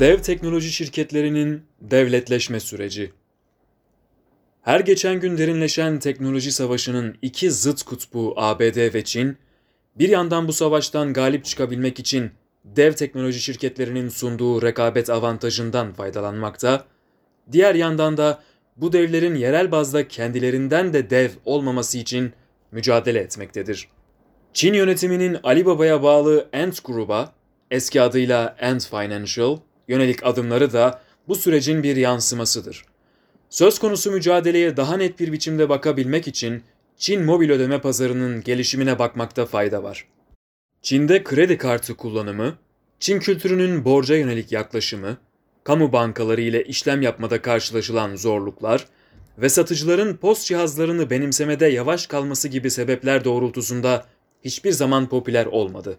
Dev teknoloji şirketlerinin devletleşme süreci. Her geçen gün derinleşen teknoloji savaşının iki zıt kutbu ABD ve Çin, bir yandan bu savaştan galip çıkabilmek için dev teknoloji şirketlerinin sunduğu rekabet avantajından faydalanmakta, diğer yandan da bu devlerin yerel bazda kendilerinden de dev olmaması için mücadele etmektedir. Çin yönetiminin Alibaba'ya bağlı Ant Group'a, eski adıyla Ant Financial, yönelik adımları da bu sürecin bir yansımasıdır. Söz konusu mücadeleye daha net bir biçimde bakabilmek için Çin mobil ödeme pazarının gelişimine bakmakta fayda var. Çin'de kredi kartı kullanımı, Çin kültürünün borca yönelik yaklaşımı, kamu bankaları ile işlem yapmada karşılaşılan zorluklar ve satıcıların post cihazlarını benimsemede yavaş kalması gibi sebepler doğrultusunda hiçbir zaman popüler olmadı.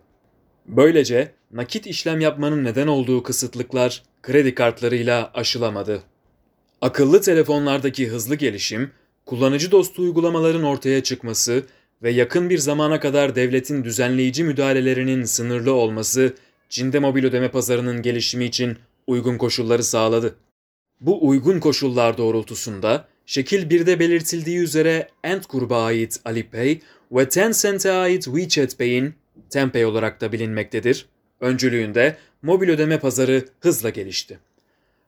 Böylece nakit işlem yapmanın neden olduğu kısıtlıklar kredi kartlarıyla aşılamadı. Akıllı telefonlardaki hızlı gelişim, kullanıcı dostu uygulamaların ortaya çıkması ve yakın bir zamana kadar devletin düzenleyici müdahalelerinin sınırlı olması Çin'de mobil ödeme pazarının gelişimi için uygun koşulları sağladı. Bu uygun koşullar doğrultusunda şekil 1'de belirtildiği üzere Ant gruba ait Alipay ve Tencent'e ait WeChat Pay'in Tenpay olarak da bilinmektedir. Öncülüğünde mobil ödeme pazarı hızla gelişti.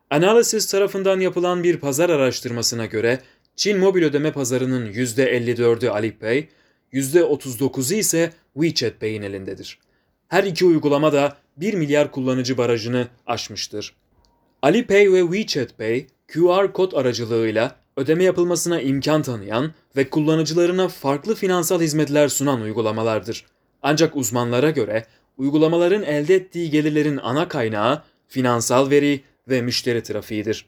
Analysis tarafından yapılan bir pazar araştırmasına göre Çin mobil ödeme pazarının %54'ü Alipay, %39'u ise WeChat Pay'in elindedir. Her iki uygulama da 1 milyar kullanıcı barajını aşmıştır. Alipay ve WeChat Pay, QR kod aracılığıyla ödeme yapılmasına imkan tanıyan ve kullanıcılarına farklı finansal hizmetler sunan uygulamalardır. Ancak uzmanlara göre uygulamaların elde ettiği gelirlerin ana kaynağı finansal veri ve müşteri trafiğidir.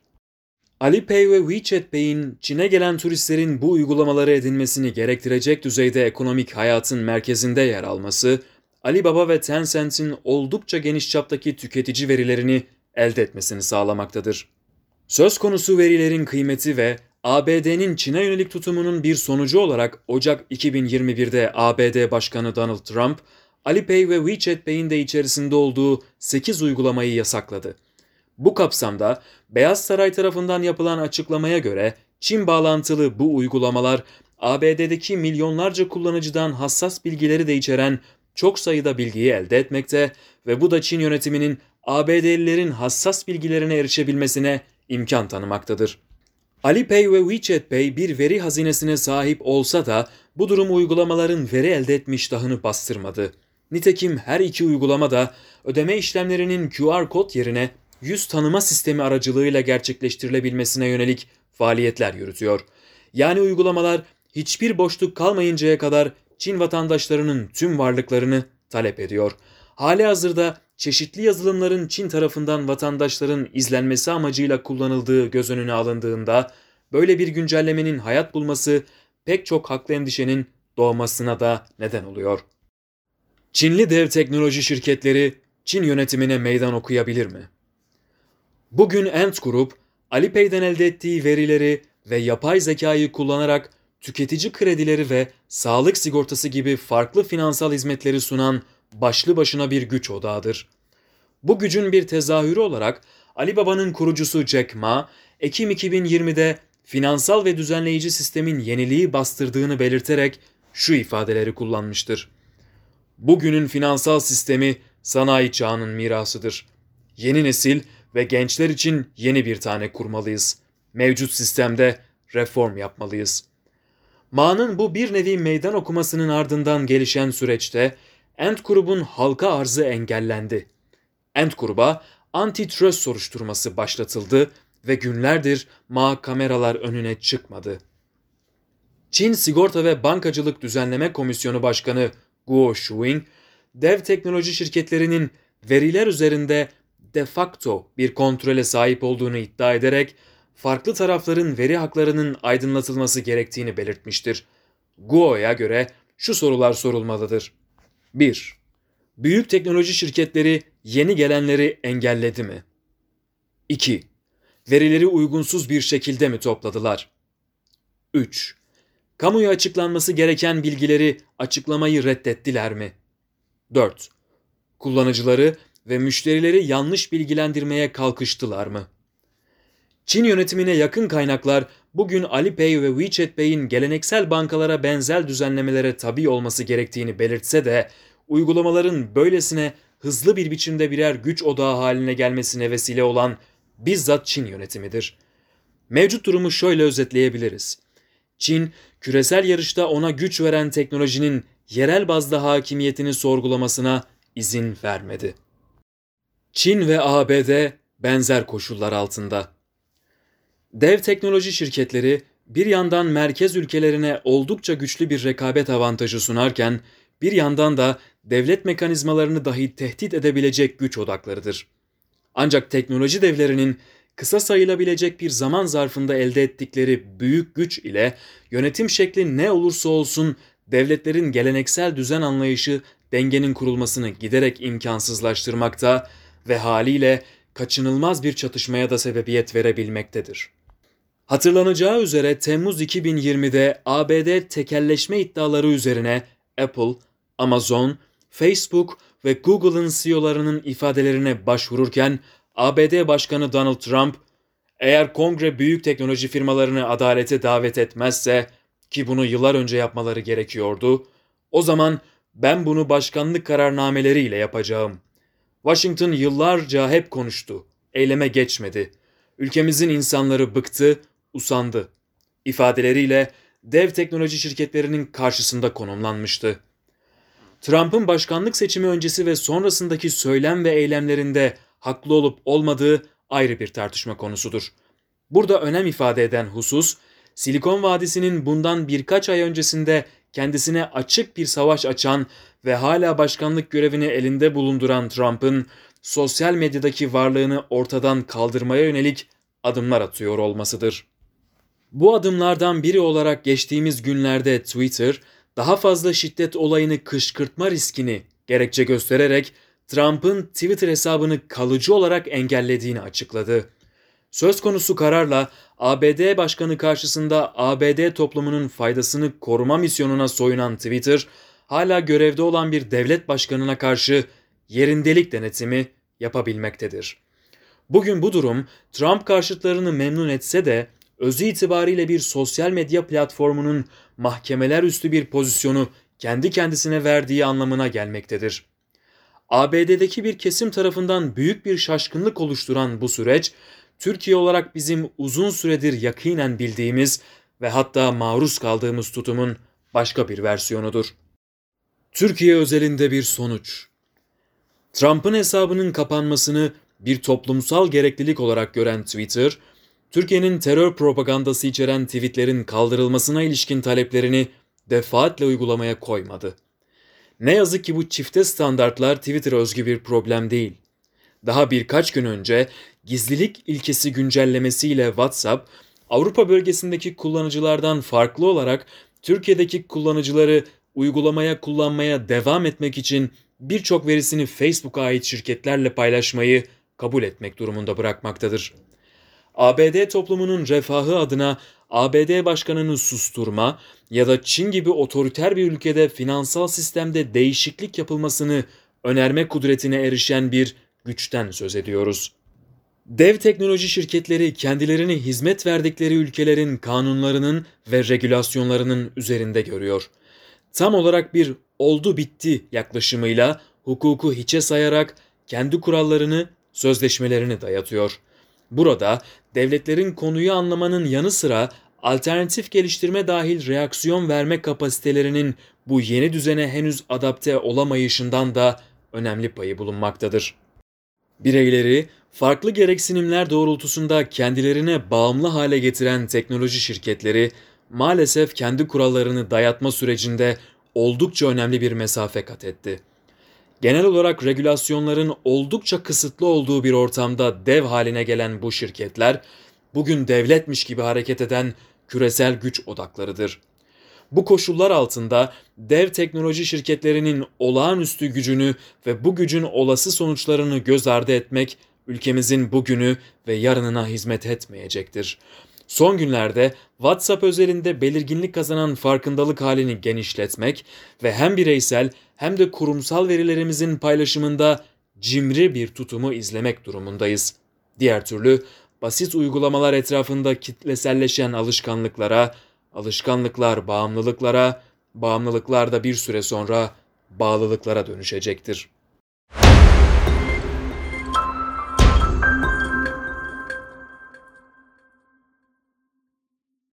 Alipay ve WeChat Pay'in Çin'e gelen turistlerin bu uygulamaları edinmesini gerektirecek düzeyde ekonomik hayatın merkezinde yer alması, Alibaba ve Tencent'in oldukça geniş çaptaki tüketici verilerini elde etmesini sağlamaktadır. Söz konusu verilerin kıymeti ve ABD'nin Çin'e yönelik tutumunun bir sonucu olarak Ocak 2021'de ABD Başkanı Donald Trump, Alipay ve WeChat Pay'in de içerisinde olduğu 8 uygulamayı yasakladı. Bu kapsamda Beyaz Saray tarafından yapılan açıklamaya göre Çin bağlantılı bu uygulamalar ABD'deki milyonlarca kullanıcıdan hassas bilgileri de içeren çok sayıda bilgiyi elde etmekte ve bu da Çin yönetiminin ABD'lilerin hassas bilgilerine erişebilmesine imkan tanımaktadır. Alipay ve WeChat Pay bir veri hazinesine sahip olsa da bu durum uygulamaların veri elde etmiş dahını bastırmadı. Nitekim her iki uygulama da ödeme işlemlerinin QR kod yerine yüz tanıma sistemi aracılığıyla gerçekleştirilebilmesine yönelik faaliyetler yürütüyor. Yani uygulamalar hiçbir boşluk kalmayıncaya kadar Çin vatandaşlarının tüm varlıklarını talep ediyor. Hali hazırda çeşitli yazılımların Çin tarafından vatandaşların izlenmesi amacıyla kullanıldığı göz önüne alındığında böyle bir güncellemenin hayat bulması pek çok haklı endişenin doğmasına da neden oluyor. Çinli dev teknoloji şirketleri Çin yönetimine meydan okuyabilir mi? Bugün Ant Group, Alipay'den elde ettiği verileri ve yapay zekayı kullanarak tüketici kredileri ve sağlık sigortası gibi farklı finansal hizmetleri sunan başlı başına bir güç odağıdır. Bu gücün bir tezahürü olarak Alibaba'nın kurucusu Jack Ma, Ekim 2020'de finansal ve düzenleyici sistemin yeniliği bastırdığını belirterek şu ifadeleri kullanmıştır. Bugünün finansal sistemi sanayi çağının mirasıdır. Yeni nesil ve gençler için yeni bir tane kurmalıyız. Mevcut sistemde reform yapmalıyız. Ma'nın bu bir nevi meydan okumasının ardından gelişen süreçte Ant grubun halka arzı engellendi. Ant gruba antitrust soruşturması başlatıldı ve günlerdir Ma kameralar önüne çıkmadı. Çin Sigorta ve Bankacılık Düzenleme Komisyonu Başkanı Guo Shuing, dev teknoloji şirketlerinin veriler üzerinde de facto bir kontrole sahip olduğunu iddia ederek farklı tarafların veri haklarının aydınlatılması gerektiğini belirtmiştir. Guo'ya göre şu sorular sorulmalıdır. 1. Büyük teknoloji şirketleri yeni gelenleri engelledi mi? 2. Verileri uygunsuz bir şekilde mi topladılar? 3. Kamuya açıklanması gereken bilgileri açıklamayı reddettiler mi? 4. Kullanıcıları ve müşterileri yanlış bilgilendirmeye kalkıştılar mı? Çin yönetimine yakın kaynaklar bugün Alipay ve WeChat Pay'in geleneksel bankalara benzer düzenlemelere tabi olması gerektiğini belirtse de uygulamaların böylesine hızlı bir biçimde birer güç odağı haline gelmesine vesile olan bizzat Çin yönetimidir. Mevcut durumu şöyle özetleyebiliriz. Çin, küresel yarışta ona güç veren teknolojinin yerel bazda hakimiyetini sorgulamasına izin vermedi. Çin ve ABD benzer koşullar altında. Dev teknoloji şirketleri bir yandan merkez ülkelerine oldukça güçlü bir rekabet avantajı sunarken bir yandan da devlet mekanizmalarını dahi tehdit edebilecek güç odaklarıdır. Ancak teknoloji devlerinin kısa sayılabilecek bir zaman zarfında elde ettikleri büyük güç ile yönetim şekli ne olursa olsun devletlerin geleneksel düzen anlayışı dengenin kurulmasını giderek imkansızlaştırmakta ve haliyle kaçınılmaz bir çatışmaya da sebebiyet verebilmektedir. Hatırlanacağı üzere Temmuz 2020'de ABD tekelleşme iddiaları üzerine Apple, Amazon, Facebook ve Google'ın CEO'larının ifadelerine başvururken ABD Başkanı Donald Trump, eğer kongre büyük teknoloji firmalarını adalete davet etmezse ki bunu yıllar önce yapmaları gerekiyordu, o zaman ben bunu başkanlık kararnameleriyle yapacağım. Washington yıllarca hep konuştu, eyleme geçmedi. Ülkemizin insanları bıktı, usandı. İfadeleriyle dev teknoloji şirketlerinin karşısında konumlanmıştı. Trump'ın başkanlık seçimi öncesi ve sonrasındaki söylem ve eylemlerinde haklı olup olmadığı ayrı bir tartışma konusudur. Burada önem ifade eden husus, Silikon Vadisi'nin bundan birkaç ay öncesinde kendisine açık bir savaş açan ve hala başkanlık görevini elinde bulunduran Trump'ın sosyal medyadaki varlığını ortadan kaldırmaya yönelik adımlar atıyor olmasıdır. Bu adımlardan biri olarak geçtiğimiz günlerde Twitter, daha fazla şiddet olayını kışkırtma riskini gerekçe göstererek Trump'ın Twitter hesabını kalıcı olarak engellediğini açıkladı. Söz konusu kararla ABD Başkanı karşısında ABD toplumunun faydasını koruma misyonuna soyunan Twitter, hala görevde olan bir devlet başkanına karşı yerindelik denetimi yapabilmektedir. Bugün bu durum Trump karşıtlarını memnun etse de özü itibariyle bir sosyal medya platformunun mahkemeler üstü bir pozisyonu kendi kendisine verdiği anlamına gelmektedir. ABD'deki bir kesim tarafından büyük bir şaşkınlık oluşturan bu süreç, Türkiye olarak bizim uzun süredir yakinen bildiğimiz ve hatta maruz kaldığımız tutumun başka bir versiyonudur. Türkiye özelinde bir sonuç. Trump'ın hesabının kapanmasını bir toplumsal gereklilik olarak gören Twitter, Türkiye'nin terör propagandası içeren tweetlerin kaldırılmasına ilişkin taleplerini defaatle uygulamaya koymadı. Ne yazık ki bu çifte standartlar Twitter özgü bir problem değil. Daha birkaç gün önce gizlilik ilkesi güncellemesiyle WhatsApp, Avrupa bölgesindeki kullanıcılardan farklı olarak Türkiye'deki kullanıcıları uygulamaya kullanmaya devam etmek için birçok verisini Facebook'a ait şirketlerle paylaşmayı kabul etmek durumunda bırakmaktadır. ABD toplumunun refahı adına ABD başkanını susturma ya da Çin gibi otoriter bir ülkede finansal sistemde değişiklik yapılmasını önerme kudretine erişen bir güçten söz ediyoruz. Dev teknoloji şirketleri kendilerini hizmet verdikleri ülkelerin kanunlarının ve regülasyonlarının üzerinde görüyor. Tam olarak bir oldu bitti yaklaşımıyla hukuku hiçe sayarak kendi kurallarını, sözleşmelerini dayatıyor. Burada devletlerin konuyu anlamanın yanı sıra alternatif geliştirme dahil reaksiyon verme kapasitelerinin bu yeni düzene henüz adapte olamayışından da önemli payı bulunmaktadır. Bireyleri farklı gereksinimler doğrultusunda kendilerine bağımlı hale getiren teknoloji şirketleri maalesef kendi kurallarını dayatma sürecinde oldukça önemli bir mesafe kat etti. Genel olarak regülasyonların oldukça kısıtlı olduğu bir ortamda dev haline gelen bu şirketler, bugün devletmiş gibi hareket eden küresel güç odaklarıdır. Bu koşullar altında dev teknoloji şirketlerinin olağanüstü gücünü ve bu gücün olası sonuçlarını göz ardı etmek ülkemizin bugünü ve yarınına hizmet etmeyecektir. Son günlerde WhatsApp özelinde belirginlik kazanan farkındalık halini genişletmek ve hem bireysel hem de kurumsal verilerimizin paylaşımında cimri bir tutumu izlemek durumundayız. Diğer türlü basit uygulamalar etrafında kitleselleşen alışkanlıklara, alışkanlıklar bağımlılıklara, bağımlılıklar da bir süre sonra bağlılıklara dönüşecektir.